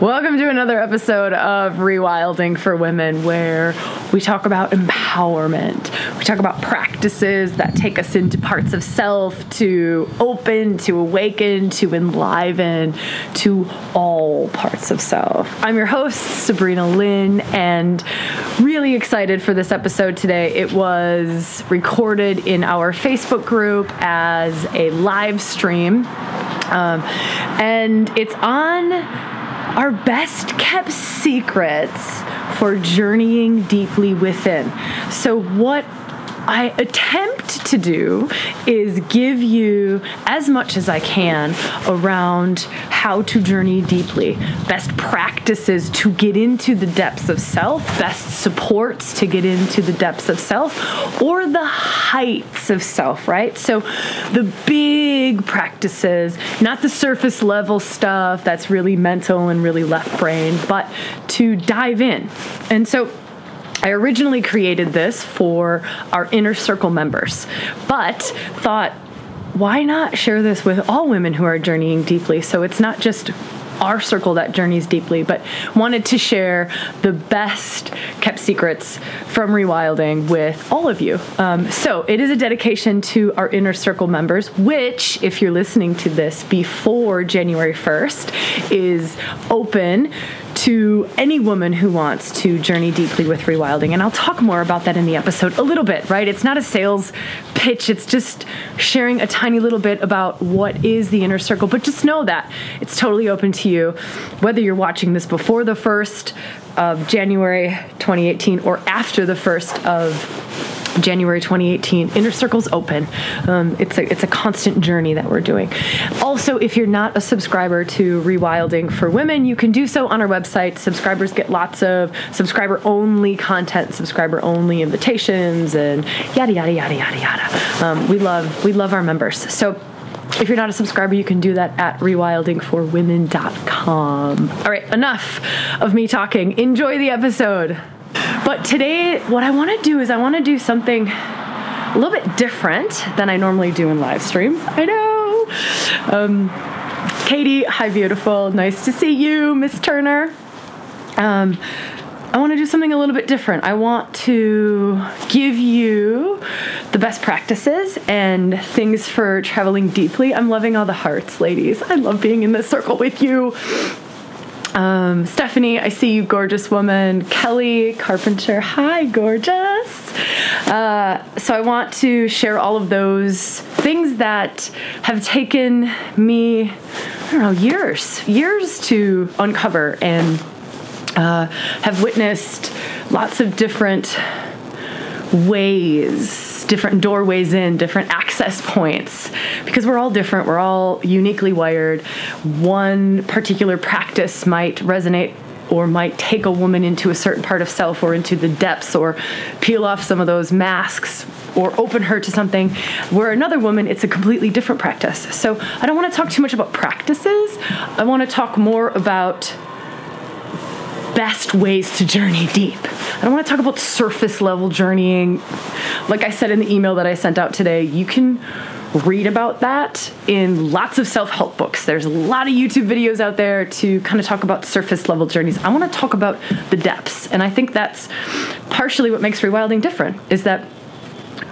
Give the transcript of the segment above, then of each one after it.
Welcome to another episode of Rewilding for Women, where we talk about empowerment. We talk about practices that take us into parts of self to open, to awaken, to enliven, to all parts of self. I'm your host, Sabrina Lynn, and really excited for this episode today. It was recorded in our Facebook group as a live stream, um, and it's on our best kept secrets for journeying deeply within. So, what I attempt to do is give you as much as I can around how to journey deeply, best practices to get into the depths of self, best supports to get into the depths of self, or the heights of self, right? So the big practices, not the surface level stuff that's really mental and really left brain, but to dive in. And so I originally created this for our inner circle members, but thought, why not share this with all women who are journeying deeply? So it's not just our circle that journeys deeply, but wanted to share the best kept secrets from rewilding with all of you. Um, so it is a dedication to our inner circle members, which, if you're listening to this before January 1st, is open to any woman who wants to journey deeply with rewilding. And I'll talk more about that in the episode a little bit, right? It's not a sales pitch, it's just sharing a tiny little bit about what is the inner circle. But just know that it's totally open to you, whether you're watching this before the 1st of January 2018 or after the 1st of January 2018. Inner Circle's open. Um, it's a it's a constant journey that we're doing. Also, if you're not a subscriber to Rewilding for Women, you can do so on our website. Subscribers get lots of subscriber only content, subscriber only invitations, and yada yada yada yada yada. Um, we love we love our members. So. If you're not a subscriber, you can do that at rewildingforwomen.com. All right, enough of me talking. Enjoy the episode. But today, what I want to do is I want to do something a little bit different than I normally do in live streams. I know. Um, Katie, hi, beautiful. Nice to see you, Miss Turner. Um, I want to do something a little bit different. I want to give you the best practices and things for traveling deeply. I'm loving all the hearts, ladies. I love being in this circle with you. Um, Stephanie, I see you, gorgeous woman. Kelly Carpenter, hi, gorgeous. Uh, so I want to share all of those things that have taken me, I don't know, years, years to uncover and uh, have witnessed lots of different ways, different doorways in, different access points, because we're all different, we're all uniquely wired. One particular practice might resonate or might take a woman into a certain part of self or into the depths or peel off some of those masks or open her to something. Where another woman it's a completely different practice. So i don't want to talk too much about practices. I want to talk more about best ways to journey deep. I don't want to talk about surface level journeying. Like I said in the email that I sent out today, you can read about that in lots of self help books. There's a lot of YouTube videos out there to kind of talk about surface level journeys. I want to talk about the depths. And I think that's partially what makes rewilding different is that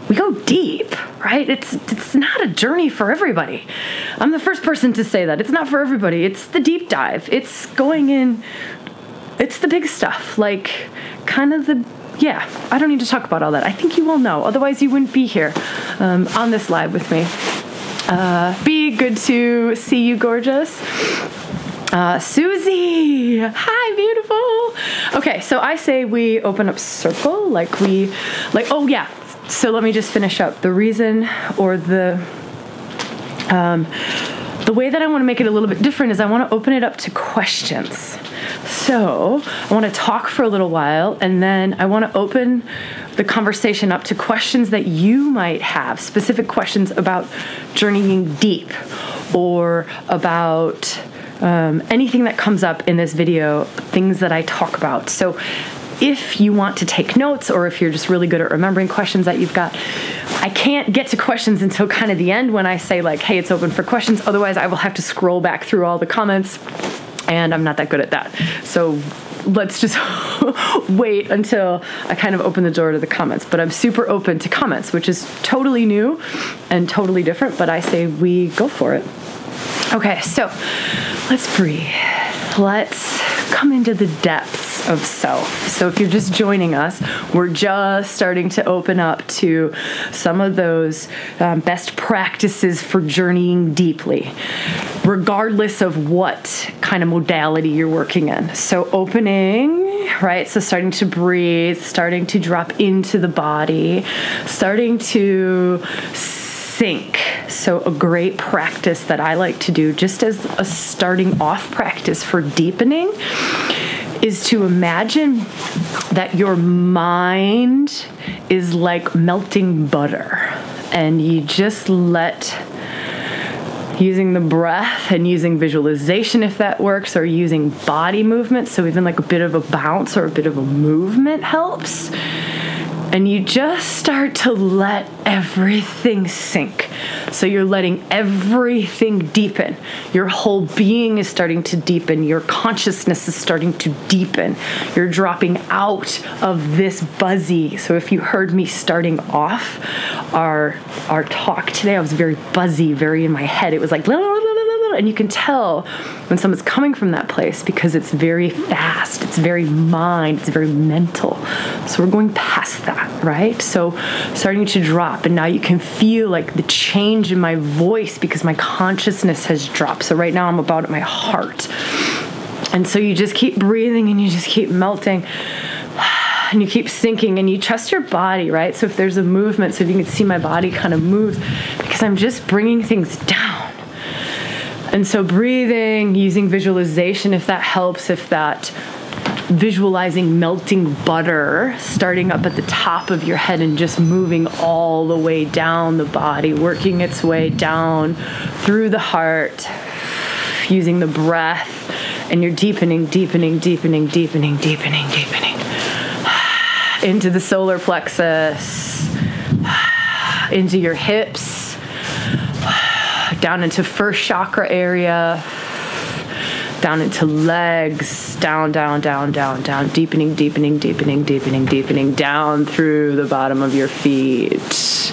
we go deep, right? It's it's not a journey for everybody. I'm the first person to say that. It's not for everybody. It's the deep dive. It's going in it's the big stuff, like kind of the yeah, I don't need to talk about all that. I think you all know. Otherwise, you wouldn't be here um, on this live with me. Uh, be good to see you, gorgeous. Uh, Susie, hi, beautiful. Okay, so I say we open up circle, like we, like, oh yeah. So let me just finish up. The reason or the, um, the way that I want to make it a little bit different is I want to open it up to questions. So I want to talk for a little while and then I want to open the conversation up to questions that you might have, specific questions about journeying deep or about um, anything that comes up in this video, things that I talk about. So if you want to take notes or if you're just really good at remembering questions that you've got, I can't get to questions until kind of the end when I say, like, hey, it's open for questions. Otherwise, I will have to scroll back through all the comments and I'm not that good at that. So let's just wait until I kind of open the door to the comments. But I'm super open to comments, which is totally new and totally different, but I say we go for it. Okay, so let's breathe. Let's come into the depths of self. So if you're just joining us, we're just starting to open up to some of those um, best practices for journeying deeply, regardless of what kind of modality you're working in. So opening, right? So starting to breathe, starting to drop into the body, starting to sink. So, a great practice that I like to do, just as a starting off practice for deepening, is to imagine that your mind is like melting butter and you just let using the breath and using visualization if that works or using body movement so even like a bit of a bounce or a bit of a movement helps and you just start to let everything sink. So you're letting everything deepen. Your whole being is starting to deepen. Your consciousness is starting to deepen. You're dropping out of this buzzy. So if you heard me starting off our our talk today, I was very buzzy, very in my head. It was like and you can tell when someone's coming from that place because it's very fast, it's very mind, it's very mental. So we're going past that, right? So starting to drop, and now you can feel like the change in my voice because my consciousness has dropped. So right now I'm about at my heart. And so you just keep breathing and you just keep melting and you keep sinking and you trust your body, right? So if there's a movement, so if you can see my body kind of move, because I'm just bringing things down. And so breathing, using visualization, if that helps, if that visualizing melting butter starting up at the top of your head and just moving all the way down the body, working its way down through the heart, using the breath, and you're deepening, deepening, deepening, deepening, deepening, deepening into the solar plexus, into your hips down into first chakra area, down into legs, down, down, down, down, down, deepening, deepening, deepening, deepening, deepening, down through the bottom of your feet,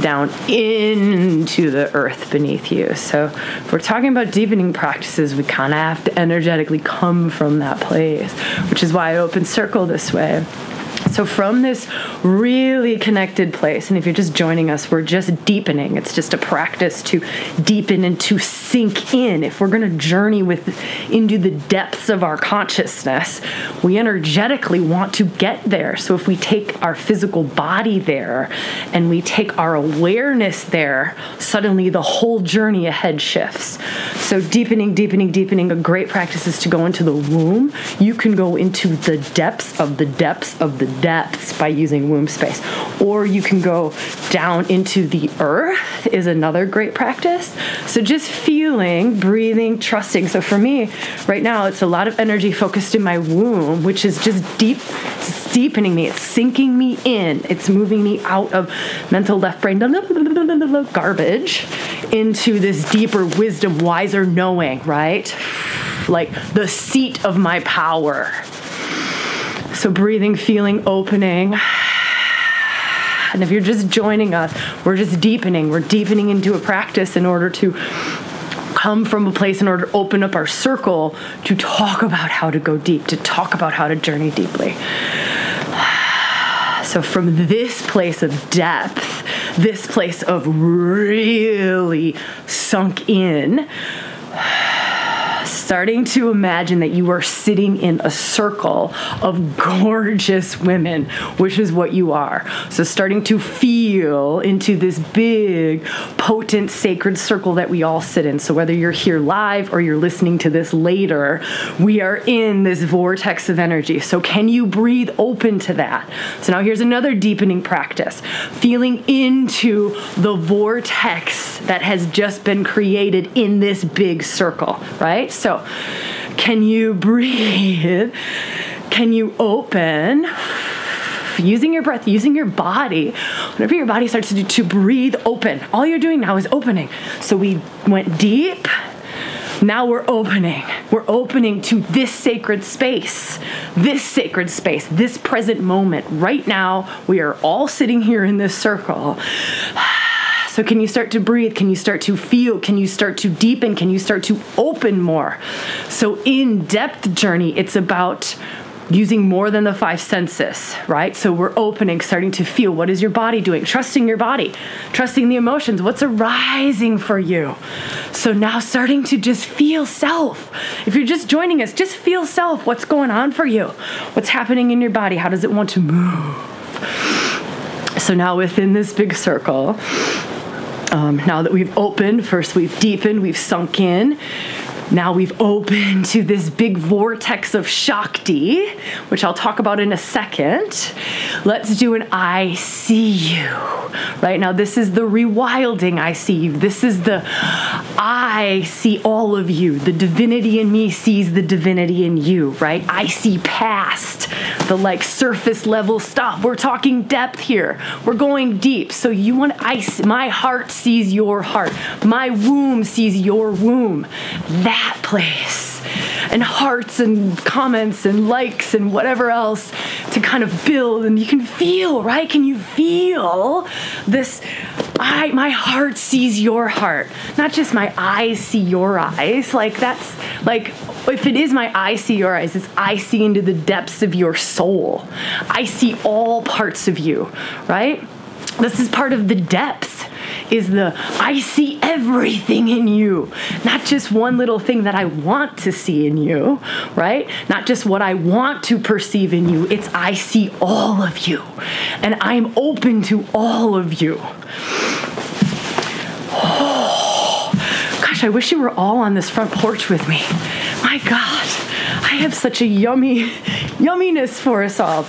down into the earth beneath you. So, if we're talking about deepening practices, we kind of have to energetically come from that place, which is why I open circle this way. So, from this really connected place, and if you're just joining us, we're just deepening. It's just a practice to deepen and to sink in. If we're going to journey with into the depths of our consciousness, we energetically want to get there. So, if we take our physical body there and we take our awareness there, suddenly the whole journey ahead shifts. So, deepening, deepening, deepening. A great practice is to go into the womb. You can go into the depths of the depths of the depths by using womb space. Or you can go down into the earth, is another great practice. So just feeling, breathing, trusting. So for me, right now, it's a lot of energy focused in my womb, which is just deep, it's deepening me. It's sinking me in. It's moving me out of mental left brain garbage into this deeper wisdom, wiser knowing, right? Like the seat of my power so breathing, feeling, opening. And if you're just joining us, we're just deepening. We're deepening into a practice in order to come from a place in order to open up our circle to talk about how to go deep, to talk about how to journey deeply. So, from this place of depth, this place of really sunk in, starting to imagine that you are sitting in a circle of gorgeous women, which is what you are. So, starting to feel into this big, potent, sacred circle that we all sit in. So, whether you're here live or you're listening to this later, we are in this vortex of energy. So, can you breathe open to that? So, now here's another deepening practice feeling into the vortex that has just been created in this big circle, right? So, can you breathe? Can you open? Using your breath, using your body, whenever your body starts to, do, to breathe open, all you're doing now is opening. So we went deep, Now we're opening. We're opening to this sacred space, this sacred space, this present moment. Right now, we are all sitting here in this circle. So, can you start to breathe? Can you start to feel? Can you start to deepen? Can you start to open more? So, in depth journey, it's about using more than the five senses, right? So we're opening, starting to feel what is your body doing, trusting your body, trusting the emotions, what's arising for you. So now starting to just feel self. If you're just joining us, just feel self. What's going on for you? What's happening in your body? How does it want to move? So now within this big circle, um, now that we've opened, first we've deepened, we've sunk in. Now we've opened to this big vortex of Shakti, which I'll talk about in a second. Let's do an I see you. Right now, this is the rewilding I see you. This is the I see all of you. The divinity in me sees the divinity in you, right? I see past the like surface level stuff. We're talking depth here. We're going deep. So you want I my heart sees your heart. My womb sees your womb. That that place. And hearts and comments and likes and whatever else to kind of build. And you can feel right? Can you feel this i my heart sees your heart. Not just my eyes see your eyes. Like that's like if it is my I see your eyes, it's I see into the depths of your soul. I see all parts of you, right? This is part of the depths is the I see everything in you, not just one little thing that I want to see in you, right? Not just what I want to perceive in you. It's I see all of you, and I'm open to all of you. Oh, gosh, I wish you were all on this front porch with me. My God, I have such a yummy yumminess for us all.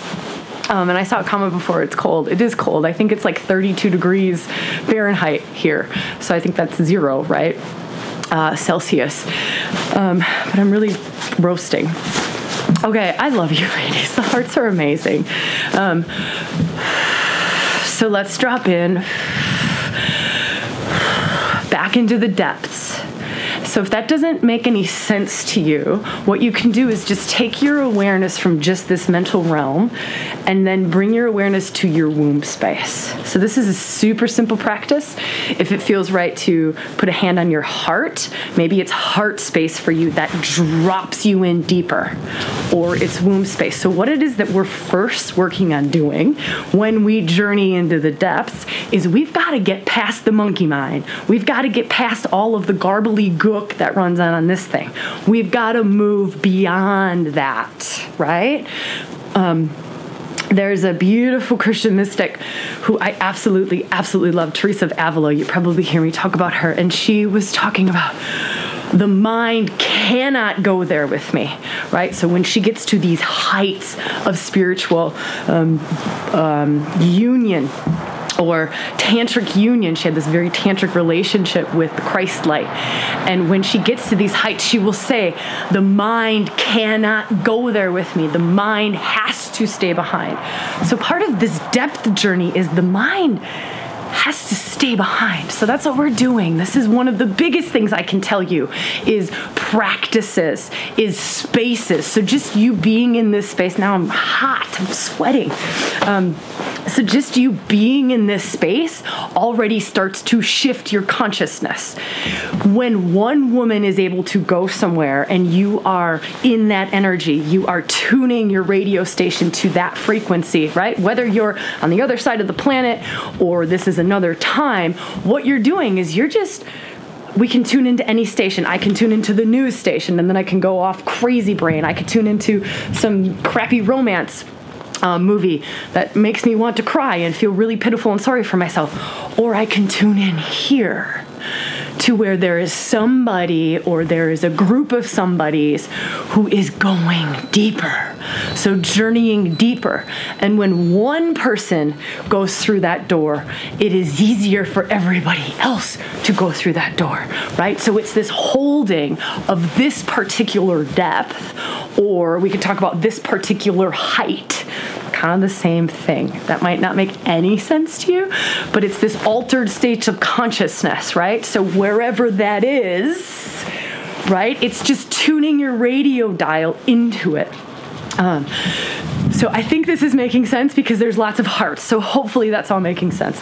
Um, and I saw a comment before, it's cold. It is cold. I think it's like 32 degrees Fahrenheit here. So I think that's zero, right? Uh, Celsius. Um, but I'm really roasting. Okay, I love you, ladies. The hearts are amazing. Um, so let's drop in back into the depths. So if that doesn't make any sense to you, what you can do is just take your awareness from just this mental realm and then bring your awareness to your womb space. So this is a super simple practice. If it feels right to put a hand on your heart, maybe it's heart space for you that drops you in deeper or it's womb space. So what it is that we're first working on doing when we journey into the depths is we've got to get past the monkey mind. We've got to get past all of the garbly that runs on on this thing. We've got to move beyond that, right? Um, there's a beautiful Christian mystic who I absolutely, absolutely love, Teresa of Avila. You probably hear me talk about her, and she was talking about the mind cannot go there with me, right? So when she gets to these heights of spiritual um, um, union, or tantric union. She had this very tantric relationship with the Christ light. And when she gets to these heights, she will say, The mind cannot go there with me. The mind has to stay behind. So part of this depth journey is the mind has to stay behind. So that's what we're doing. This is one of the biggest things I can tell you is practices, is spaces. So just you being in this space. Now I'm hot. I'm sweating. Um, so just you being in this space already starts to shift your consciousness. When one woman is able to go somewhere and you are in that energy, you are tuning your radio station to that frequency, right? Whether you're on the other side of the planet or this is another time, what you're doing is you're just we can tune into any station. I can tune into the news station and then I can go off crazy brain. I could tune into some crappy romance uh, movie that makes me want to cry and feel really pitiful and sorry for myself. Or I can tune in here to where there is somebody or there is a group of somebodies who is going deeper. So, journeying deeper. And when one person goes through that door, it is easier for everybody else to go through that door, right? So, it's this holding of this particular depth, or we could talk about this particular height kind of the same thing. That might not make any sense to you, but it's this altered state of consciousness, right? So wherever that is, right? It's just tuning your radio dial into it. Um, so I think this is making sense because there's lots of hearts. So hopefully that's all making sense.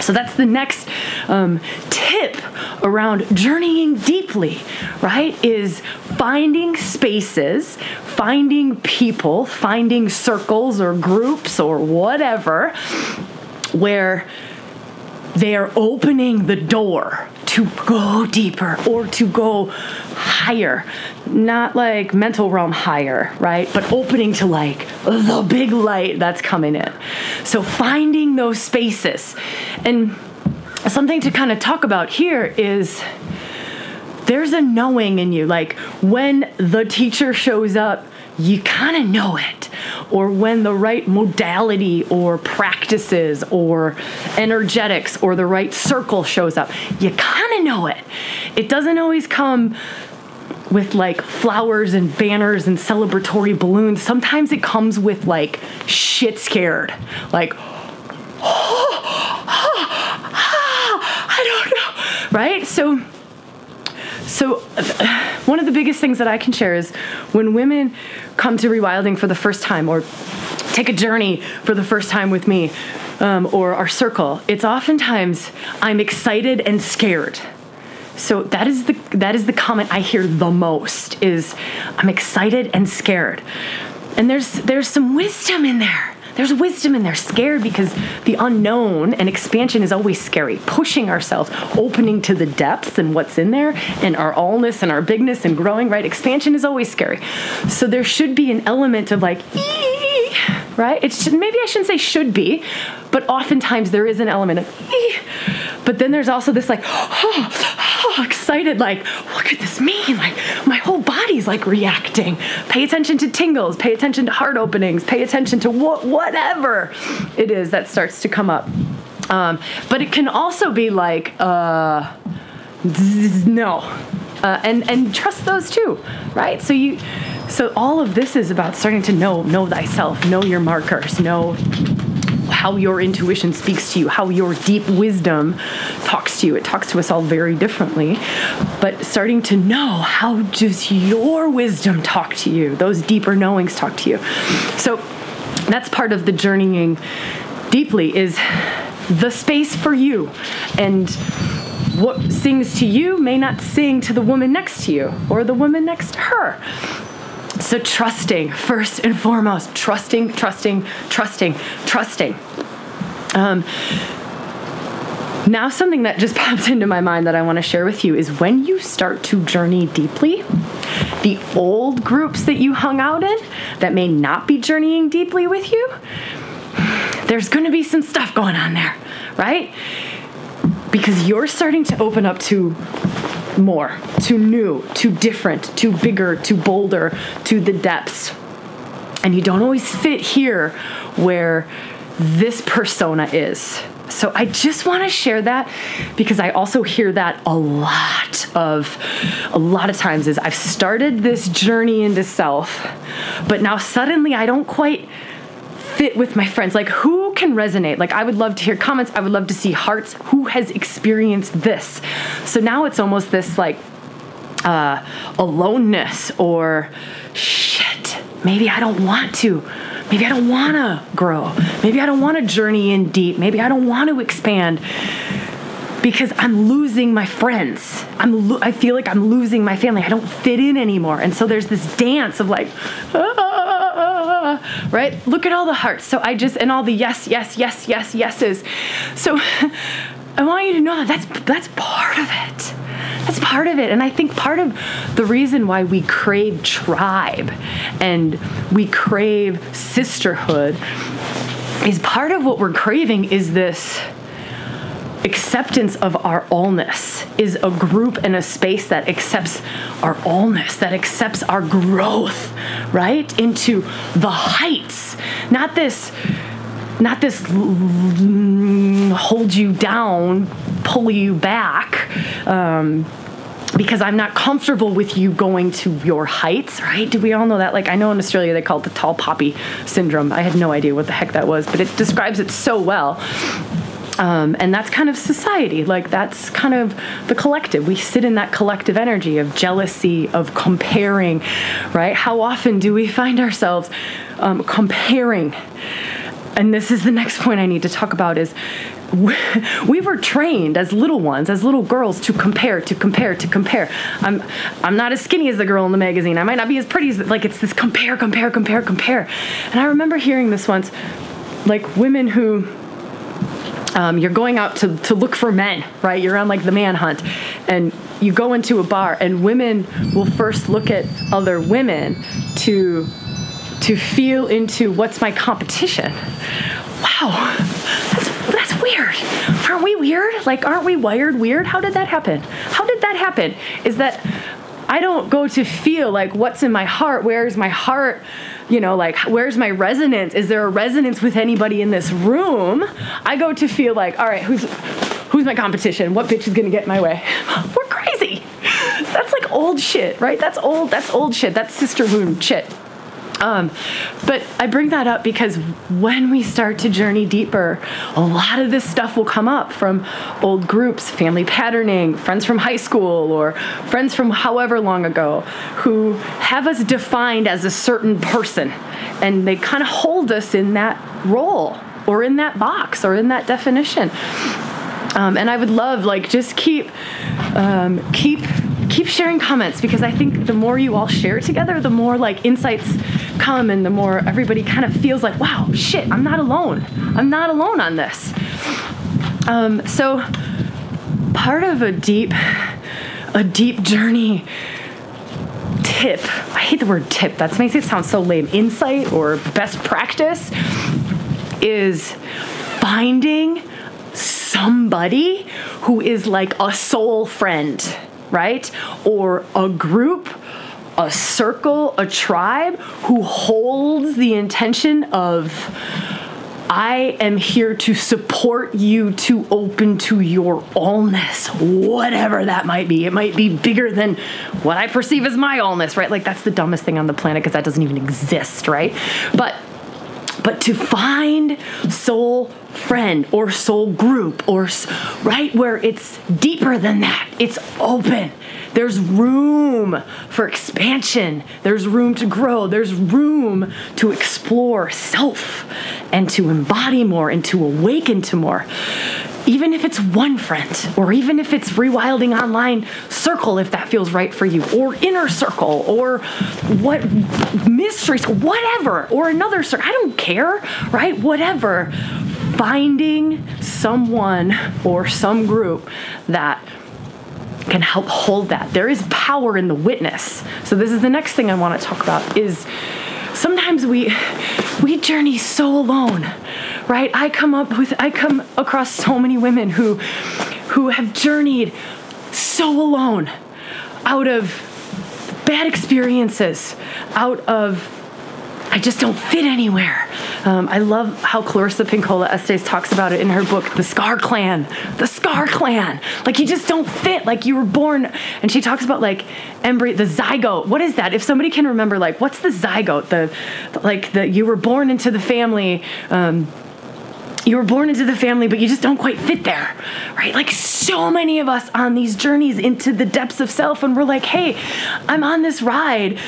So that's the next um, tip around journeying deeply, right? Is finding spaces, finding people, finding circles or groups or whatever where they are opening the door to go deeper or to go higher. Not like mental realm higher, right? But opening to like the big light that's coming in. So finding those spaces. And something to kind of talk about here is there's a knowing in you. Like when the teacher shows up, you kind of know it. Or when the right modality or practices or energetics or the right circle shows up, you kind of know it. It doesn't always come with like flowers and banners and celebratory balloons. Sometimes it comes with like shit scared. Like, oh, oh, oh, I don't know. Right? So, so, one of the biggest things that I can share is when women come to rewilding for the first time or take a journey for the first time with me um, or our circle, it's oftentimes I'm excited and scared. So that is the that is the comment I hear the most is I'm excited and scared. And there's there's some wisdom in there there's wisdom in there. Scared because the unknown and expansion is always scary. Pushing ourselves, opening to the depths and what's in there, and our allness and our bigness and growing, right? Expansion is always scary. So there should be an element of like, ee, right? It should, maybe I shouldn't say should be, but oftentimes there is an element of, ee. but then there's also this like, oh, oh, excited, like, what could this mean? Like, my whole body's like reacting. Pay attention to tingles, pay attention to heart openings, pay attention to what, whatever it is that starts to come up. Um, but it can also be like, uh, no. Uh, and and trust those too, right? So you, so all of this is about starting to know know thyself, know your markers, know how your intuition speaks to you, how your deep wisdom talks to you. It talks to us all very differently. But starting to know how does your wisdom talk to you? Those deeper knowings talk to you. So that's part of the journeying deeply is the space for you. And what sings to you may not sing to the woman next to you or the woman next to her. So, trusting, first and foremost, trusting, trusting, trusting, trusting. Um, now, something that just popped into my mind that I want to share with you is when you start to journey deeply, the old groups that you hung out in that may not be journeying deeply with you, there's going to be some stuff going on there, right? Because you're starting to open up to more, to new, to different, to bigger, to bolder, to the depths. And you don't always fit here where this persona is. So I just want to share that because I also hear that a lot of a lot of times is I've started this journey into self, but now suddenly I don't quite fit with my friends. Like, who can resonate? Like, I would love to hear comments. I would love to see hearts. Who has experienced this? So now it's almost this like uh, aloneness or shit, maybe I don't want to. Maybe I don't want to grow. Maybe I don't want to journey in deep. Maybe I don't want to expand because I'm losing my friends. I'm lo- I feel like I'm losing my family. I don't fit in anymore. And so there's this dance of like, ah, ah, ah, ah right? Look at all the hearts. So I just and all the yes, yes, yes, yes, yeses. So I want you to know that that's that's part of it. That's part of it. And I think part of the reason why we crave tribe and we crave sisterhood is part of what we're craving is this acceptance of our allness is a group and a space that accepts our allness that accepts our growth right into the heights not this not this hold you down pull you back um, because I'm not comfortable with you going to your heights, right? Do we all know that? Like, I know in Australia they call it the tall poppy syndrome. I had no idea what the heck that was, but it describes it so well. Um, and that's kind of society. Like, that's kind of the collective. We sit in that collective energy of jealousy, of comparing, right? How often do we find ourselves um, comparing? And this is the next point I need to talk about is we were trained as little ones, as little girls, to compare, to compare, to compare. I'm, I'm not as skinny as the girl in the magazine. I might not be as pretty as like it's this compare, compare, compare, compare. And I remember hearing this once, like women who. Um, you're going out to, to look for men, right? You're on like the manhunt, and you go into a bar, and women will first look at other women to to feel into what's my competition. Wow, that's that's weird. Aren't we weird? Like, aren't we wired weird? How did that happen? How did that happen? Is that I don't go to feel like what's in my heart. Where's my heart? You know, like where's my resonance? Is there a resonance with anybody in this room? I go to feel like, all right, who's who's my competition? What bitch is gonna get in my way? We're crazy. That's like old shit, right? That's old. That's old shit. That's sister wound shit. Um, but I bring that up because when we start to journey deeper, a lot of this stuff will come up from old groups, family patterning, friends from high school, or friends from however long ago who have us defined as a certain person. And they kind of hold us in that role or in that box or in that definition. Um, and I would love, like, just keep, um, keep keep sharing comments because I think the more you all share together, the more like insights come and the more everybody kind of feels like, wow, shit, I'm not alone. I'm not alone on this. Um, so part of a deep, a deep journey tip. I hate the word tip. That makes it sound so lame. Insight or best practice is finding somebody who is like a soul friend right? Or a group, a circle, a tribe who holds the intention of I am here to support you to open to your allness, whatever that might be. It might be bigger than what I perceive as my allness, right? Like that's the dumbest thing on the planet because that doesn't even exist, right? But but to find soul friend or soul group or right where it's deeper than that it's open. There's room for expansion. There's room to grow. There's room to explore self and to embody more and to awaken to more even if it's one friend, or even if it's rewilding online circle, if that feels right for you, or inner circle, or what mysteries, whatever, or another circle. I don't care, right? Whatever. Finding someone or some group that can help hold that. There is power in the witness. So this is the next thing I want to talk about is sometimes we we journey so alone right i come up with i come across so many women who who have journeyed so alone out of bad experiences out of I just don't fit anywhere. Um, I love how Clarissa Pinkola Estes talks about it in her book, The Scar Clan. The Scar Clan. Like you just don't fit. Like you were born, and she talks about like embryo, the zygote. What is that? If somebody can remember, like what's the zygote? The like the you were born into the family. Um, you were born into the family, but you just don't quite fit there, right? Like so many of us on these journeys into the depths of self, and we're like, hey, I'm on this ride.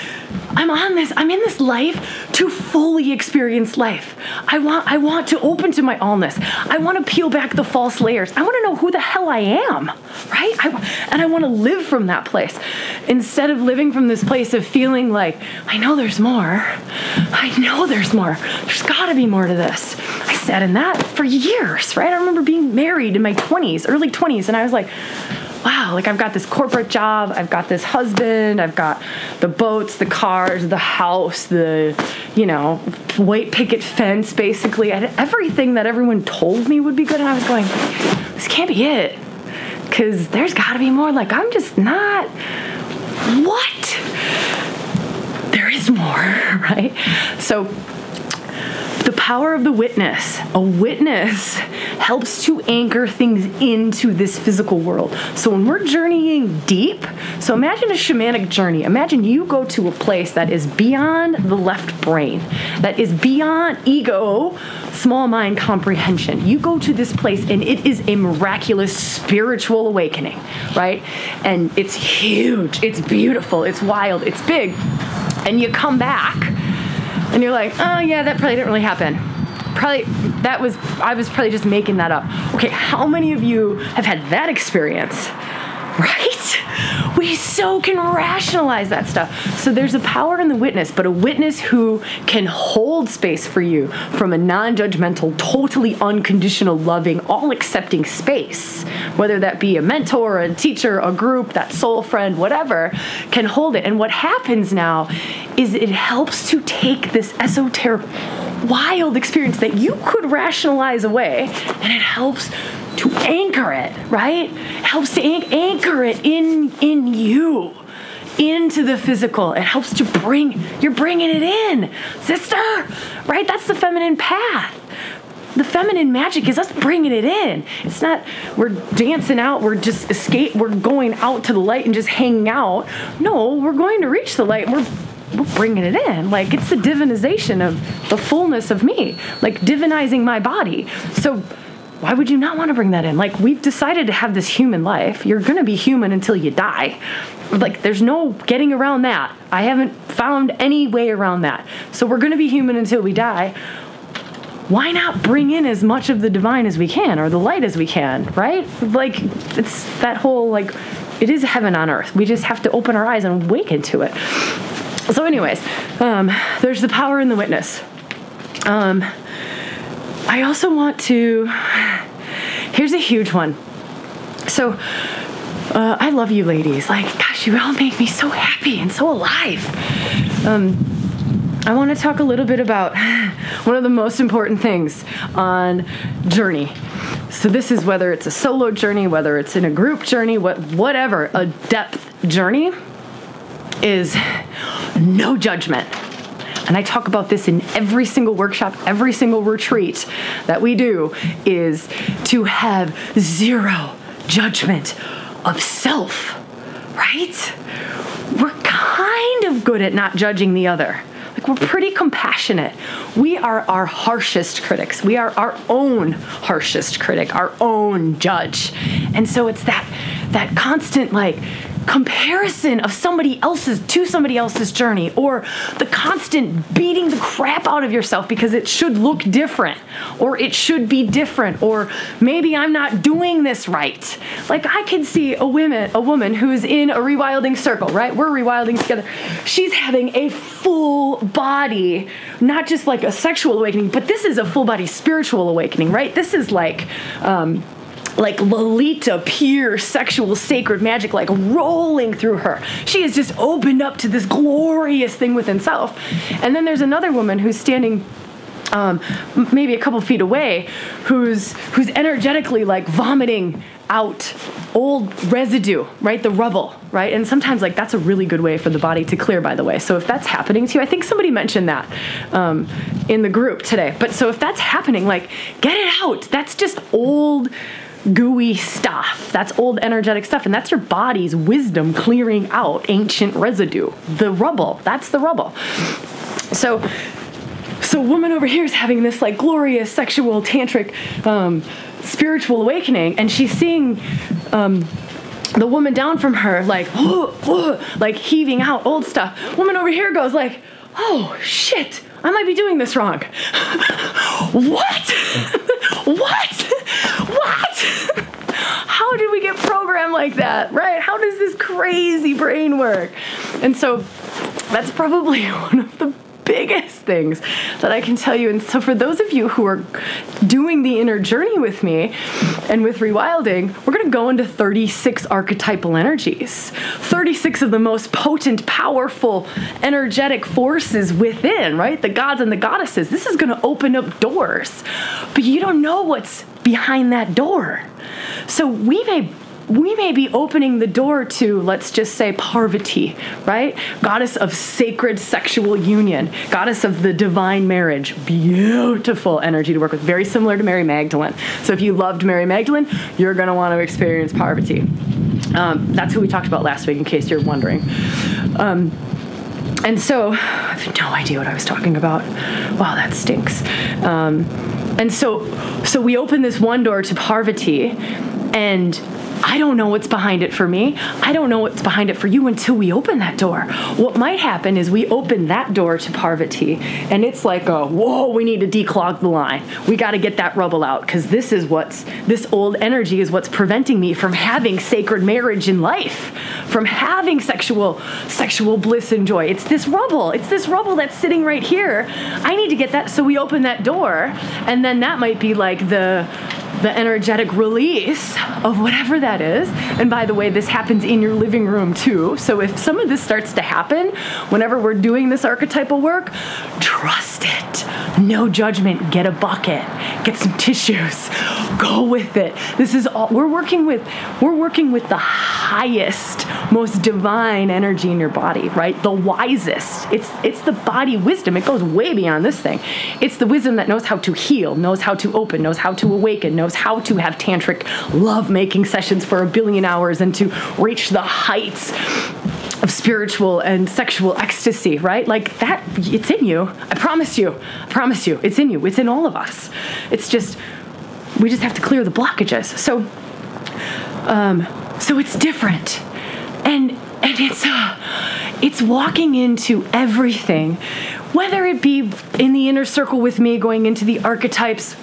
I'm on this, I'm in this life to fully experience life. I want, I want to open to my allness. I want to peel back the false layers. I want to know who the hell I am, right? I, and I want to live from that place instead of living from this place of feeling like, I know there's more. I know there's more. There's got to be more to this. I sat in that for years, right? I remember being married in my 20s, early 20s, and I was like, wow, like I've got this corporate job, I've got this husband, I've got the boats, the cars, the house, the, you know, white picket fence, basically. I had everything that everyone told me would be good. And I was going, this can't be it. Because there's got to be more. Like, I'm just not. What? There is more, right? So, the power of the witness. A witness helps to anchor things into this physical world. So when we're journeying deep, so imagine a shamanic journey. Imagine you go to a place that is beyond the left brain, that is beyond ego, small mind comprehension. You go to this place and it is a miraculous spiritual awakening, right? And it's huge, it's beautiful, it's wild, it's big. And you come back and you're like, oh yeah, that probably didn't really happen. Probably that was I was probably just making that up. Okay, how many of you have had that experience? Right? We so can rationalize that stuff. So there's a power in the witness, but a witness who can hold space for you from a non judgmental, totally unconditional, loving, all accepting space, whether that be a mentor, a teacher, a group, that soul friend, whatever, can hold it. And what happens now is it helps to take this esoteric, wild experience that you could rationalize away, and it helps to anchor it, right? It helps to an- anchor it in in you into the physical. It helps to bring you're bringing it in, sister. Right? That's the feminine path. The feminine magic is us bringing it in. It's not we're dancing out, we're just escape, we're going out to the light and just hanging out. No, we're going to reach the light. we're we're bringing it in. Like it's the divinization of the fullness of me, like divinizing my body. So why would you not want to bring that in? Like, we've decided to have this human life. You're going to be human until you die. Like, there's no getting around that. I haven't found any way around that. So, we're going to be human until we die. Why not bring in as much of the divine as we can or the light as we can, right? Like, it's that whole, like, it is heaven on earth. We just have to open our eyes and awaken to it. So, anyways, um, there's the power in the witness. Um, I also want to. Here's a huge one. So, uh, I love you ladies. Like, gosh, you all make me so happy and so alive. Um, I want to talk a little bit about one of the most important things on journey. So this is whether it's a solo journey, whether it's in a group journey, what whatever, a depth journey is no judgment. And I talk about this in every single workshop, every single retreat that we do, is to have zero judgment of self, right? We're kind of good at not judging the other. Like, we're pretty compassionate. We are our harshest critics. We are our own harshest critic, our own judge. And so it's that that constant like comparison of somebody else's to somebody else's journey or the constant beating the crap out of yourself because it should look different or it should be different or maybe I'm not doing this right. Like I can see a woman a woman who's in a rewilding circle, right? We're rewilding together. She's having a full body, not just like a sexual awakening, but this is a full body spiritual awakening, right? This is like um like Lolita, pure sexual sacred magic, like rolling through her. She is just opened up to this glorious thing within self. And then there's another woman who's standing um, maybe a couple feet away, who's who's energetically like vomiting out old residue, right? The rubble, right? And sometimes like that's a really good way for the body to clear. By the way, so if that's happening to you, I think somebody mentioned that um, in the group today. But so if that's happening, like get it out. That's just old gooey stuff. That's old energetic stuff. And that's your body's wisdom clearing out ancient residue. The rubble. That's the rubble. So, so woman over here is having this like glorious sexual tantric um, spiritual awakening, and she's seeing um, the woman down from her like like heaving out old stuff. Woman over here goes like, oh shit, I might be doing this wrong. what? what? How did we get programmed like that, right? How does this crazy brain work? And so that's probably one of the biggest things that I can tell you. And so, for those of you who are doing the inner journey with me and with rewilding, we're going to go into 36 archetypal energies, 36 of the most potent, powerful, energetic forces within, right? The gods and the goddesses. This is going to open up doors, but you don't know what's behind that door. So we may we may be opening the door to, let's just say, Parvati, right? Goddess of sacred sexual union, goddess of the divine marriage. Beautiful energy to work with, very similar to Mary Magdalene. So if you loved Mary Magdalene, you're going to want to experience Parvati. Um, that's who we talked about last week, in case you're wondering. Um, and so I have no idea what I was talking about. Wow, that stinks. Um, and so, so we open this one door to Parvati, and I don't know what's behind it for me. I don't know what's behind it for you until we open that door. What might happen is we open that door to Parvati, and it's like, a, whoa, we need to declog the line. We got to get that rubble out because this is what's, this old energy is what's preventing me from having sacred marriage in life, from having sexual, sexual bliss and joy. It's this rubble. It's this rubble that's sitting right here. I need to get that. So we open that door, and then that might be like the, the energetic release of whatever that is. And by the way, this happens in your living room too. So if some of this starts to happen whenever we're doing this archetypal work, trust it. No judgment. Get a bucket. Get some tissues. Go with it. This is all we're working with. We're working with the highest, most divine energy in your body, right? The wisest. It's it's the body wisdom. It goes way beyond this thing. It's the wisdom that knows how to heal, knows how to open, knows how to awaken, knows how to have tantric love making sessions for a billion hours and to reach the heights of spiritual and sexual ecstasy, right? Like that, it's in you. I promise you. I promise you. It's in you. It's in all of us. It's just, we just have to clear the blockages. So, um, so it's different. And, and it's, uh, it's walking into everything, whether it be in the inner circle with me, going into the archetypes,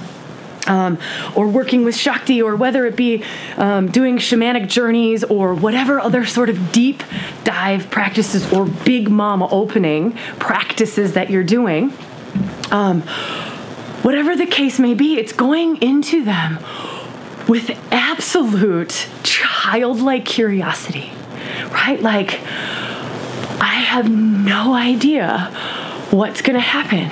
um, or working with Shakti, or whether it be um, doing shamanic journeys or whatever other sort of deep dive practices or big mama opening practices that you're doing, um, whatever the case may be, it's going into them with absolute childlike curiosity, right? Like, I have no idea what's going to happen.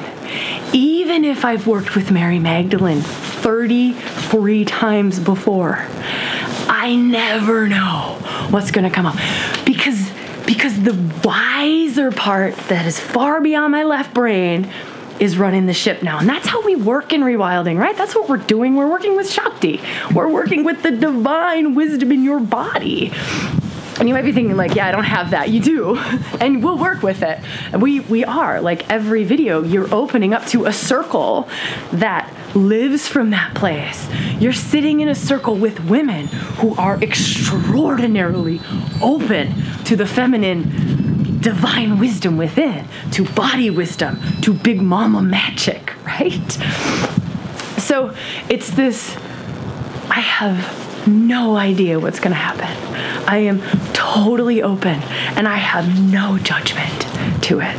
Even if I've worked with Mary Magdalene 33 times before. I never know what's going to come up because because the wiser part that is far beyond my left brain is running the ship now. And that's how we work in rewilding, right? That's what we're doing. We're working with Shakti. We're working with the divine wisdom in your body. And you might be thinking, like, yeah, I don't have that. You do. And we'll work with it. We, we are. Like every video, you're opening up to a circle that lives from that place. You're sitting in a circle with women who are extraordinarily open to the feminine divine wisdom within, to body wisdom, to big mama magic, right? So it's this I have no idea what's going to happen. I am totally open and I have no judgment to it.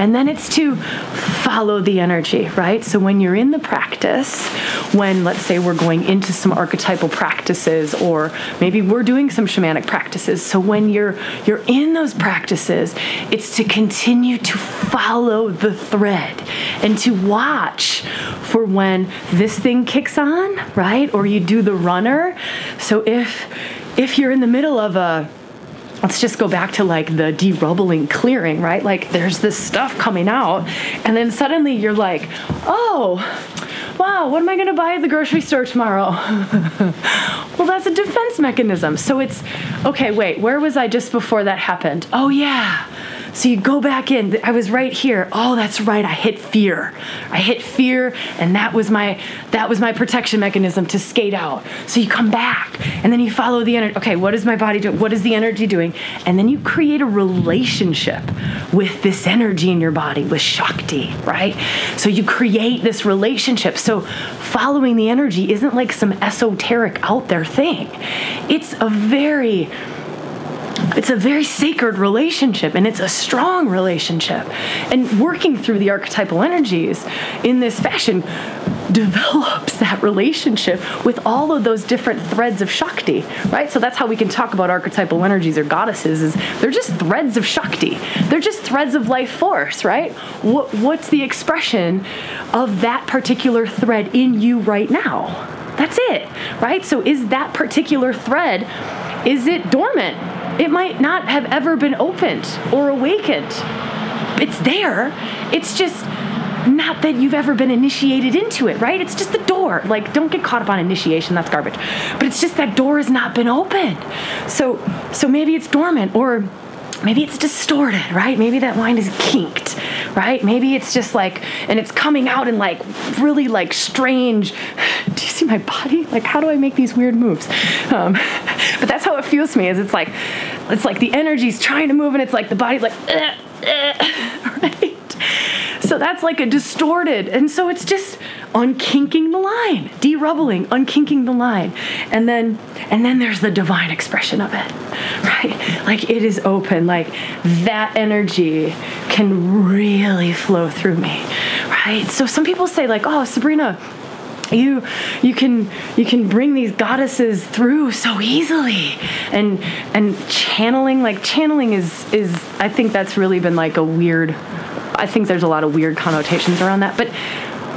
And then it's to follow the energy, right? So when you're in the practice, when let's say we're going into some archetypal practices or maybe we're doing some shamanic practices. So when you're you're in those practices, it's to continue to follow the thread and to watch for when this thing kicks on, right? Or you do the runner. So if if you're in the middle of a let's just go back to like the derubbling clearing, right? Like there's this stuff coming out, and then suddenly you're like, oh, wow, what am I to buy at the grocery store tomorrow? well, that's a defense mechanism. So it's, okay, wait, where was I just before that happened? Oh, yeah. So you go back in. I was right here. Oh, that's right. I hit fear. I hit fear, and that was my that was my protection mechanism to skate out. So you come back, and then you follow the energy. Okay, what is my body doing? What is the energy doing? And then you create a relationship with this energy in your body, with Shakti, right? So you create this relationship. So following the energy isn't like some esoteric out there thing. It's a very it's a very sacred relationship and it's a strong relationship. And working through the archetypal energies in this fashion develops that relationship with all of those different threads of Shakti, right? So that's how we can talk about archetypal energies or goddesses is they're just threads of Shakti. They're just threads of life force, right? What, what's the expression of that particular thread in you right now? That's it, right? So is that particular thread is it dormant? It might not have ever been opened or awakened. It's there. It's just not that you've ever been initiated into it, right? It's just the door. Like, don't get caught up on initiation, that's garbage. But it's just that door has not been opened. So so maybe it's dormant or maybe it's distorted, right? Maybe that line is kinked, right? Maybe it's just like, and it's coming out in like really like strange. Do you see my body? Like, how do I make these weird moves? Um, but that's how it feels to me. Is it's like, it's like the energy's trying to move, and it's like the body's like, uh, uh, right? So that's like a distorted, and so it's just unkinking the line, derubbling, unkinking the line, and then and then there's the divine expression of it, right? Like it is open, like that energy can really flow through me, right? So some people say like, oh, Sabrina you you can you can bring these goddesses through so easily. And and channeling like channeling is is i think that's really been like a weird i think there's a lot of weird connotations around that. But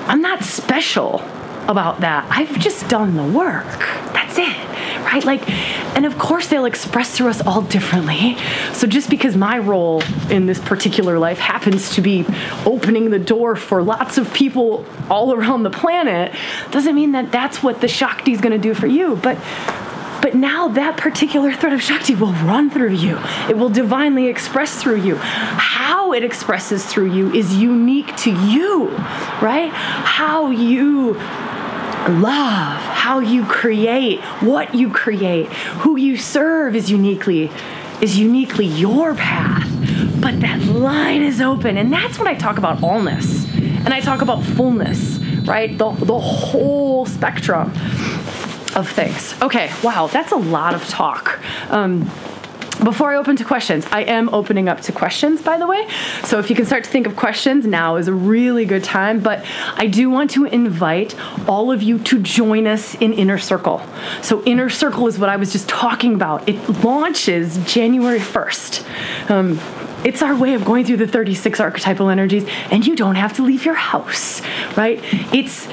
I'm not special about that. I've just done the work. That's it. Right? Like, and of course they'll express through us all differently. So just because my role in this particular life happens to be opening the door for lots of people all around the planet doesn't mean that that's what the Shakti is going to do for you. But but now that particular thread of Shakti will run through you. It will divinely express through you. How it expresses through you is unique to you, right? How you love, how you create, what you create, who you serve is uniquely is uniquely your path. But that line is open. And that's when I talk about allness. And I talk about fullness, right? The, the whole spectrum of things. Okay, wow, that's a lot of talk. Um, before I open to questions, I am opening up to questions, by the way. So if you can start to think of questions, now is a really good time. But I do want to invite all of you to join us in Inner Circle. So, Inner Circle is what I was just talking about. It launches January 1st. Um, it's our way of going through the 36 archetypal energies, and you don't have to leave your house, right? It's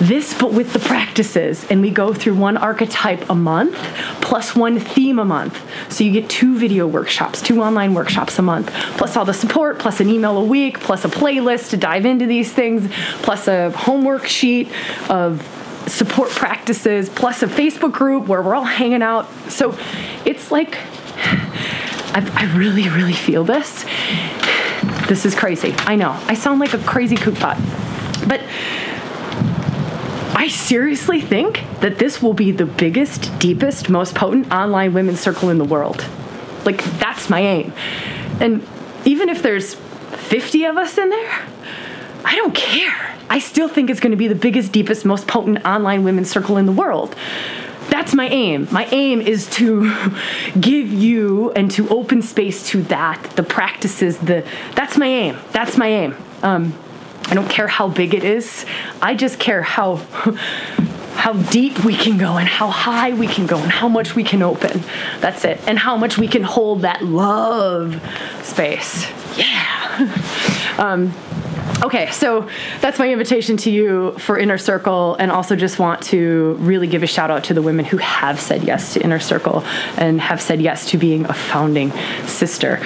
this but with the practices. And we go through one archetype a month plus one theme a month. So you get two video workshops two online workshops a month. Plus all the support plus an email a week plus a playlist to dive into these things plus a homework sheet of support practices plus a facebook group where we're all hanging out. So it's like I, I really really feel this. This is crazy. I know. I sound like a crazy cookpot but I seriously think that this will be the biggest, deepest, most potent online women's circle in the world. Like, that's my aim. And even if there's 50 of us in there, I don't care. I still think it's going to be the biggest, deepest, most potent online women's circle in the world. That's my aim. My aim is to give you and to open space to that, the practices, the that's my aim. That's my aim. Um, I don't care how big it is. I just care how how deep we can go and how high we can go and how much we can open. That's it. And how much we can hold that love space. Yeah. um, Okay, so that's my invitation to you for Inner Circle, and also just want to really give a shout out to the women who have said yes to Inner Circle and have said yes to being a founding sister.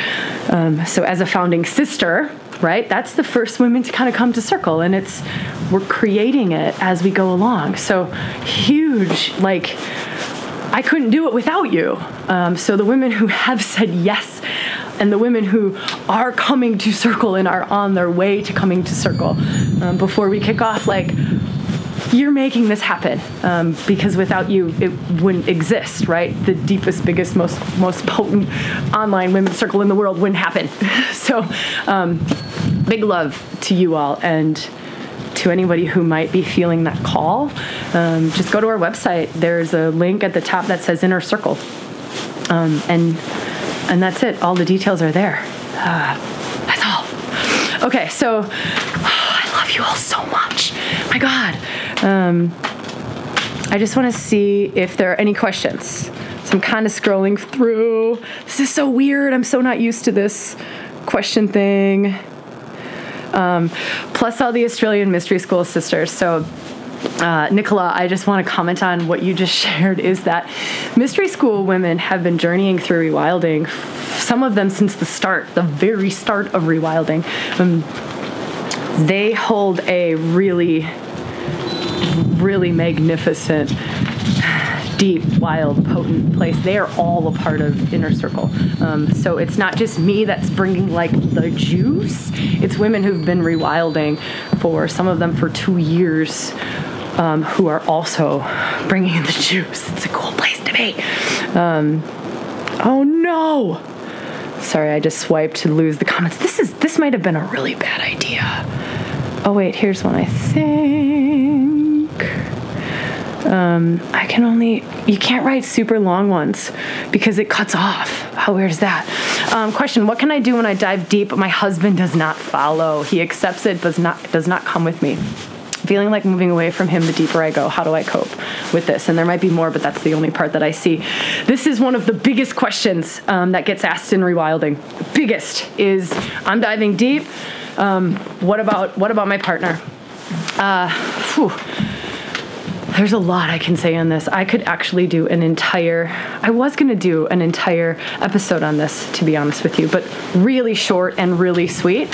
Um, so, as a founding sister, right? That's the first women to kind of come to circle, and it's we're creating it as we go along. So huge, like I couldn't do it without you. Um, so the women who have said yes, and the women who are coming to circle and are on their way to coming to circle, um, before we kick off, like you're making this happen um, because without you it wouldn't exist right? The deepest biggest most most potent online women's circle in the world wouldn't happen. So um, big love to you all and to anybody who might be feeling that call um, just go to our website. There's a link at the top that says inner circle. Um, and and that's it. All the details are there. Uh, that's all. Okay so oh, i love you all so much. My god um, I just want to see if there are any questions. So I'm kind of scrolling through. This is so weird. I'm so not used to this question thing. Um, plus all the Australian Mystery School sisters. So uh, Nicola, I just want to comment on what you just shared is that mystery school women have been journeying through rewilding, some of them since the start, the very start of rewilding. Um, they hold a really, really magnificent deep, wild, potent place. They are all a part of Inner Circle. Um, so it's not just me that's bringing like the juice. It's women who've been rewilding for some of them for two years, um, who are also bringing in the juice. It's a cool place to be. Um, oh no! Sorry, I just swiped to lose the comments. This is this might have been a really bad idea. Oh wait, here's one I think. Um, I can only, you can't write super long ones because it cuts off. How weird is that? Um, question What can I do when I dive deep but my husband does not follow? He accepts it but does not, does not come with me. Feeling like moving away from him the deeper I go. How do I cope with this? And there might be more, but that's the only part that I see. This is one of the biggest questions um, that gets asked in rewilding. Biggest is I'm diving deep. Um, what about what about my partner? Uh, whew there's a lot I can say on this. I could actually do an entire, I was going to do an entire episode on this, to be honest with you, but really short and really sweet.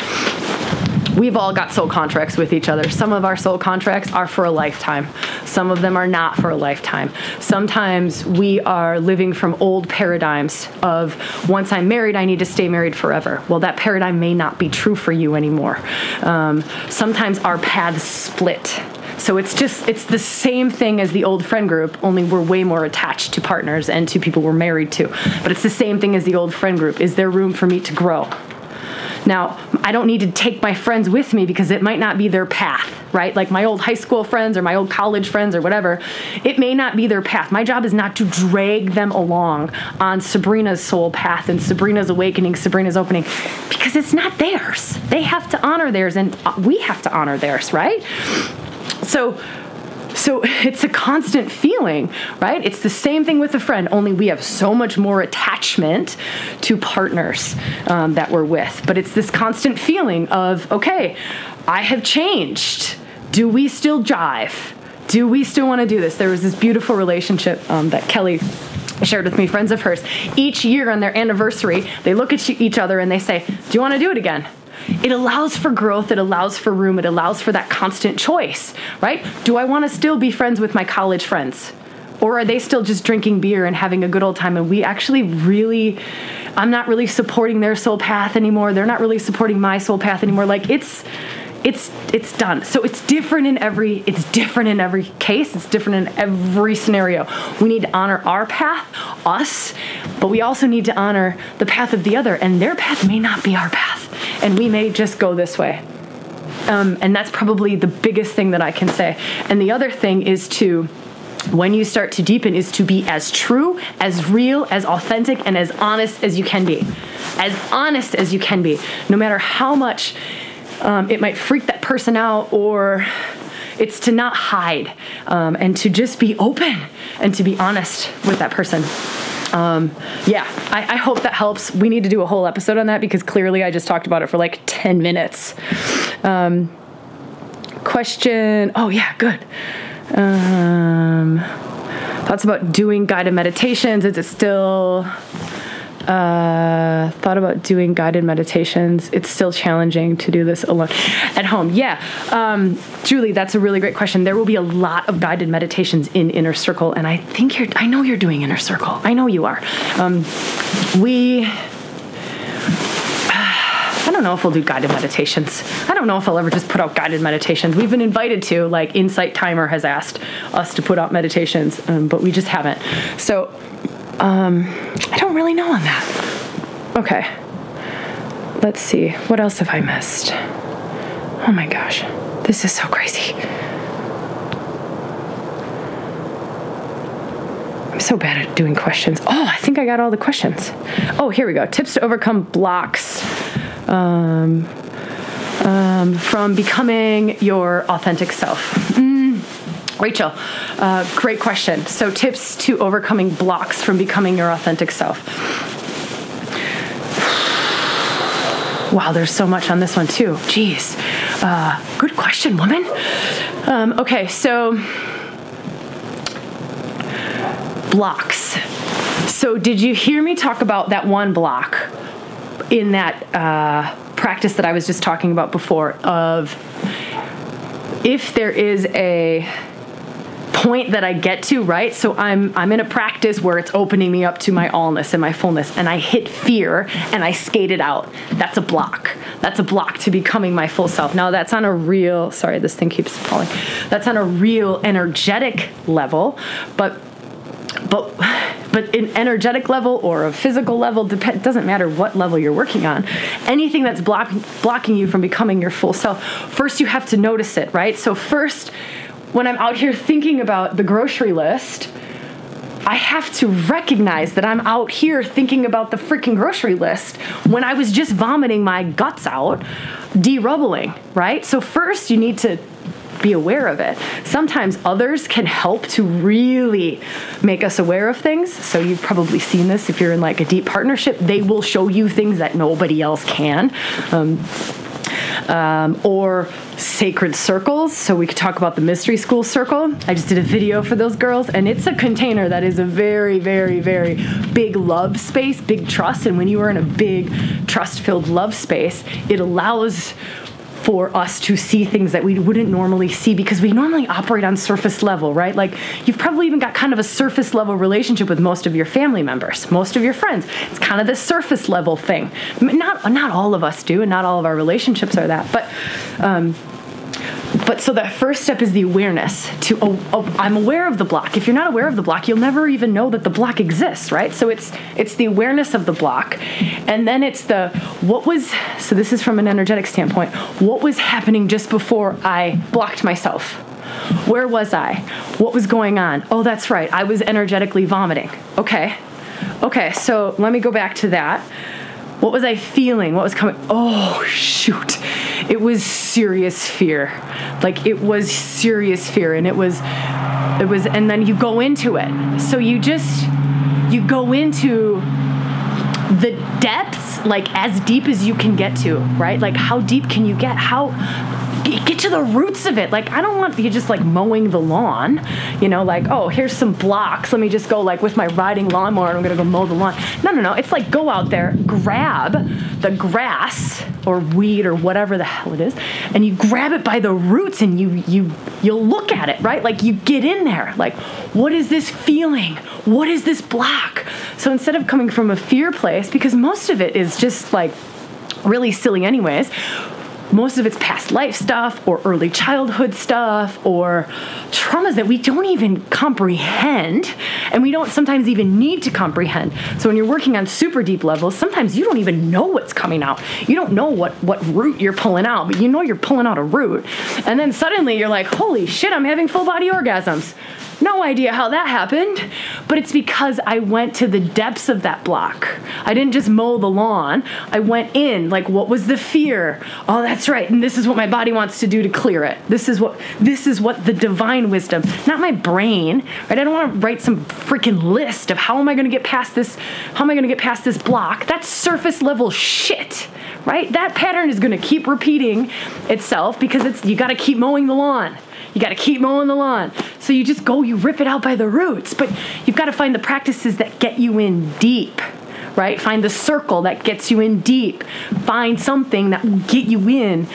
We've all got soul contracts with each other. Some of our soul contracts are for a lifetime. Some of them are not for a lifetime. Sometimes we are living from old paradigms of once I'm married, I need to stay married forever. Well, that paradigm may not be true for you anymore. Um, sometimes our paths split so it's just it's the same thing as the old friend group, only we're way more attached to partners and to people we're married to. But it's the same thing as the old friend group. Is there room for me to grow? Now, I don't need to take my friends with me because it might not be their path, right? Like my old high school friends or my old college friends or whatever, it may not be their path. My job is not to drag them along on Sabrina's soul path and Sabrina's awakening, Sabrina's opening, because it's not theirs. They have to honor theirs and we have to honor theirs, right? So so it's a constant feeling, right? It's the same thing with a friend, only we have so much more attachment to partners um, that we're with. But it's this constant feeling of, okay, I have changed. Do we still jive? Do we still want to do this? There was this beautiful relationship um, that Kelly shared with me, friends of hers. Each year on their anniversary, they look at each other and they say, Do you want to do it again? It allows for growth, it allows for room, it allows for that constant choice, right? Do I want to still be friends with my college friends? Or are they still just drinking beer and having a good old time? And we actually really, I'm not really supporting their soul path anymore. They're not really supporting my soul path anymore. Like it's, it's it's done. So it's different in every it's different in every case. It's different in every scenario. We need to honor our path, us, but we also need to honor the path of the other, and their path may not be our path, and we may just go this way. Um, and that's probably the biggest thing that I can say. And the other thing is to when you start to deepen is to be as true, as real, as authentic, and as honest as you can be. As honest as you can be, no matter how much um, it might freak that person out or it's to not hide um, and to just be open and to be honest with that person. Um, yeah I, I, hope that helps. We need to do a whole episode on that because clearly i just talked about it for like 10 minutes. Um, question oh yeah good. Um, thoughts about doing guided meditations? Is it still uh, thought about doing guided meditations. It's still challenging to do this alone at home. Yeah, um, Julie, that's a really great question. There will be a lot of guided meditations in Inner Circle, and I think you're. I know you're doing Inner Circle. I know you are. Um, we. I don't know if we'll do guided meditations. I don't know if I'll ever just put out guided meditations. We've been invited to, like Insight Timer has asked us to put out meditations, um, but we just haven't. So um, don't really know on that. Okay. Let's see. What else have I missed? Oh my gosh. This is so crazy. I'm so bad at doing questions. Oh, I think I got all the questions. Oh, here we go. Tips to overcome blocks um, um, from becoming your authentic self. Mm Rachel, uh, great question. So, tips to overcoming blocks from becoming your authentic self. Wow, there's so much on this one too. Jeez. Uh, good question, woman. Um, okay, so blocks. So, did you hear me talk about that one block in that uh, practice that I was just talking about before? Of if there is a point that I get to, right? So I'm I'm in a practice where it's opening me up to my allness and my fullness and I hit fear and I skate it out. That's a block. That's a block to becoming my full self. Now that's on a real sorry, this thing keeps falling. That's on a real energetic level, but but but an energetic level or a physical level doesn't matter what level you're working on anything that's block- blocking you from becoming your full self first you have to notice it right so first when I'm out here thinking about the grocery list, I have to recognize that I'm out here thinking about the freaking grocery list when I was just vomiting my guts out, derubbling, right? So, first, you need to be aware of it. Sometimes others can help to really make us aware of things. So you've probably seen this if you're in like a deep partnership, they will show you things that nobody else can. Um, um, or sacred circles. So we could talk about the mystery school circle. I just did a video for those girls, and it's a container that is a very, very, very big love space, big trust. And when you are in a big trust filled love space, it allows for us to see things that we wouldn't normally see because we normally operate on surface level, right? Like you've probably even got kind of a surface level relationship with most of your family members, most of your friends. It's kind of the surface level thing. Not not all of us do, and not all of our relationships are that, but. Um, but so that first step is the awareness to oh, oh, i'm aware of the block. If you're not aware of the block you'll never even know that the block exists right? So it's it's the awareness of the block. And then it's the what was so this is from an energetic standpoint what was happening just before i blocked myself? Where was i? What was going on? Oh that's right. I was energetically vomiting. Okay. Okay so let me go back to that what was I feeling? What was coming? Oh, shoot. It was serious fear. Like it was serious fear and it was it was and then you go into it. So you just you go into the depths like as deep as you can get to, right? Like how deep can you get? How get to the roots of it. Like I don't want you just like mowing the lawn, you know, like oh here's some blocks. Let me just go like with my riding lawnmower and I'm gonna go mow the lawn. No, no, no. It's like go out there, grab the grass or weed or whatever the hell it is, and you grab it by the roots and you you you'll look at it right. Like you get in there. Like what is this feeling? What is this block? So instead of coming from a fear place, because most of it is just like really silly anyways most of it's past life stuff or early childhood stuff or traumas that we don't even comprehend and we don't sometimes even need to comprehend. So when you're working on super deep levels, sometimes you don't even know what's coming out. You don't know what what root you're pulling out, but you know you're pulling out a root. And then suddenly you're like, "Holy shit, I'm having full body orgasms." No idea how that happened, but it's because I went to the depths of that block. I didn't just mow the lawn. I went in, like what was the fear? Oh, that's right. And this is what my body wants to do to clear it. This is what this is what the divine wisdom, not my brain, right? I don't want to write some freaking list of how am I going to get past this how am I going to get past this block? That's surface level shit right? That pattern is going to keep repeating itself because it's you got to keep mowing the lawn. You got to keep mowing the lawn. So you just go, you rip it out by the roots. But you've got to find the practices that get you in deep, right? Find the circle that gets you in deep. Find something that will get you in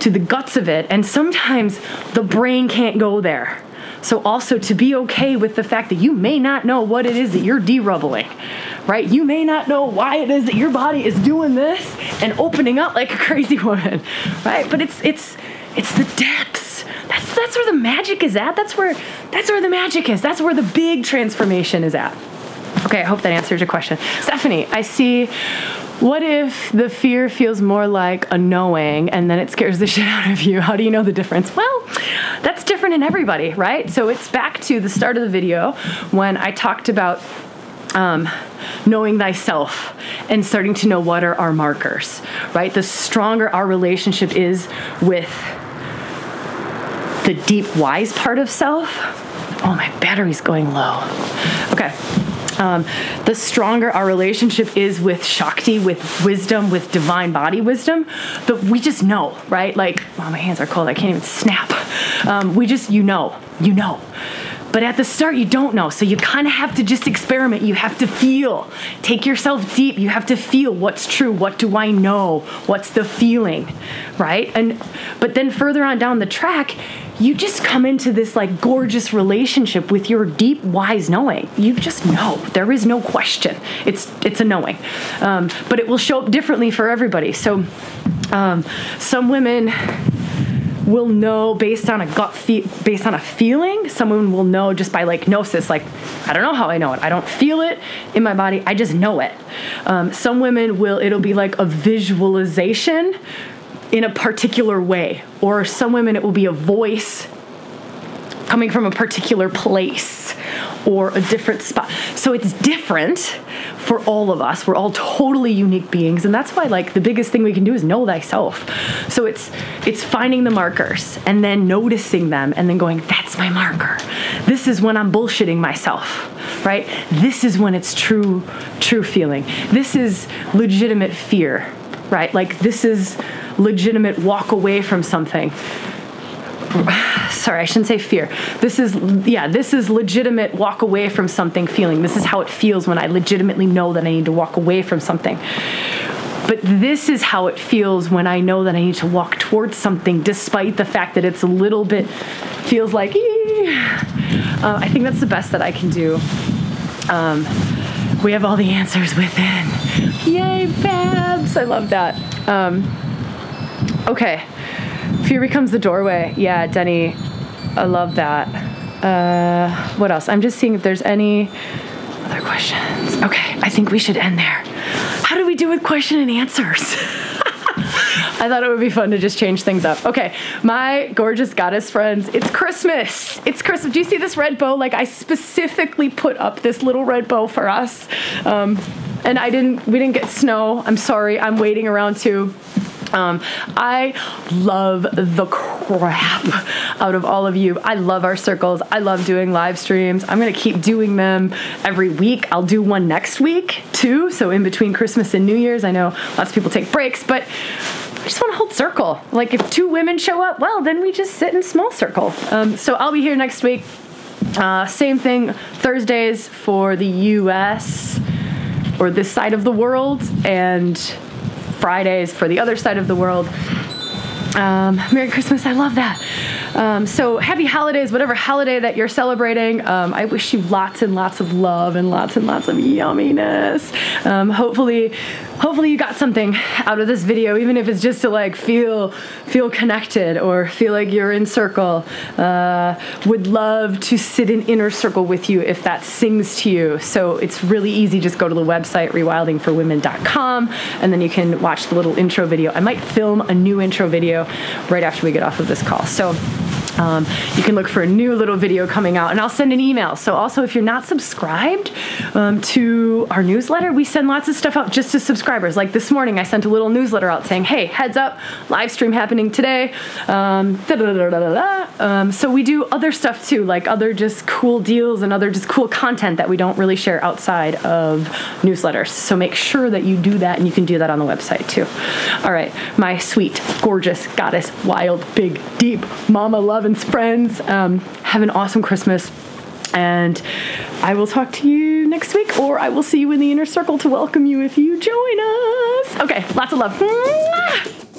to the guts of it. And sometimes the brain can't go there. So also to be okay with the fact that you may not know what it is that you're derubbling, right? You may not know why it is that your body is doing this and opening up like a crazy woman, right? But it's it's it's the depths that's that's where the magic is at. That's where that's where the magic is. That's where the big transformation is at. Okay, I hope that answers your question. Stephanie, I see what if the fear feels more like a knowing and then it scares the shit out of you? How do you know the difference? Well, that's different in everybody, right? So it's back to the start of the video when I talked about um, knowing thyself and starting to know what are our markers, right? The stronger our relationship is with the deep wise part of self. Oh, my battery's going low. Okay. um, the stronger our relationship is with Shakti, with wisdom, with divine body wisdom, that we just know, right? Like, oh, my hands are cold. I can't even snap. Um, we just, you know, you know. But at the start, you don't know. So you kind of have to just experiment. You have to feel. Take yourself deep. You have to feel what's true. What do I know? What's the feeling? Right? And but then further on down the track, you just come into this like gorgeous relationship with your deep wise knowing. You just know. There is no question. It's it's a knowing. Um, but it will show up differently for everybody. So um, some women will know based on a gut fe- based on a feeling. Someone will know just by like gnosis. Like i don't know how i know it. I don't feel it in my body. I just know it. Um, some women will it'll be like a visualization in a particular way or some women it will be a voice coming from a particular place or a different spot. So it's different for all of us. We're all totally unique beings and that's why like the biggest thing we can do is know thyself. So it's it's finding the markers and then noticing them and then going that's my marker. This is when I'm bullshitting myself, right? This is when it's true true feeling. This is legitimate fear, right? Like this is legitimate walk away from something sorry, I shouldn't say fear. This is, yeah, this is legitimate walk away from something feeling. This is how it feels when I legitimately know that I need to walk away from something. But this is how it feels when I know that I need to walk towards something, despite the fact that it's a little bit, feels like, uh, I think that's the best that I can do. Um, we have all the answers within. Yay, Babs! I love that. Um, okay. Fear becomes the doorway. Yeah, Denny, I love that. Uh, what else? I'm just seeing if there's any other questions. Okay, I think we should end there. How do we do with question and answers? I thought it would be fun to just change things up. Okay, my gorgeous goddess friends, it's Christmas. It's Christmas. Do you see this red bow? Like, I specifically put up this little red bow for us. Um, and I didn't, we didn't get snow. I'm sorry. I'm waiting around too. Um, I love the crap out of all of you. I love our circles. I love doing live streams. I'm going to keep doing them every week. I'll do one next week too. So, in between Christmas and New Year's, I know lots of people take breaks, but I just want to hold circle. Like, if two women show up, well, then we just sit in small circle. Um, so, I'll be here next week. Uh, same thing, Thursdays for the US or this side of the world, and Fridays for the other side of the world. Um, Merry Christmas, I love that. Um, so happy holidays, whatever holiday that you're celebrating. Um, I wish you lots and lots of love and lots and lots of yumminess. Um, hopefully, hopefully you got something out of this video, even if it's just to like feel feel connected or feel like you're in circle. Uh, would love to sit in inner circle with you if that sings to you. So it's really easy. Just go to the website rewildingforwomen.com and then you can watch the little intro video. I might film a new intro video right after we get off of this call. So um, you can look for a new little video coming out, and I'll send an email. So, also, if you're not subscribed um, to our newsletter, we send lots of stuff out just to subscribers. Like this morning, I sent a little newsletter out saying, "Hey, heads up, live stream happening today." Um, um, so we do other stuff too, like other just cool deals and other just cool content that we don't really share outside of newsletters. So make sure that you do that, and you can do that on the website too. All right, my sweet, gorgeous goddess, wild, big, deep, mama love and friends. Um, have an awesome Christmas. And I will talk to you next week, or I will see you in the inner circle to welcome you if you join us. Okay, lots of love. Mwah!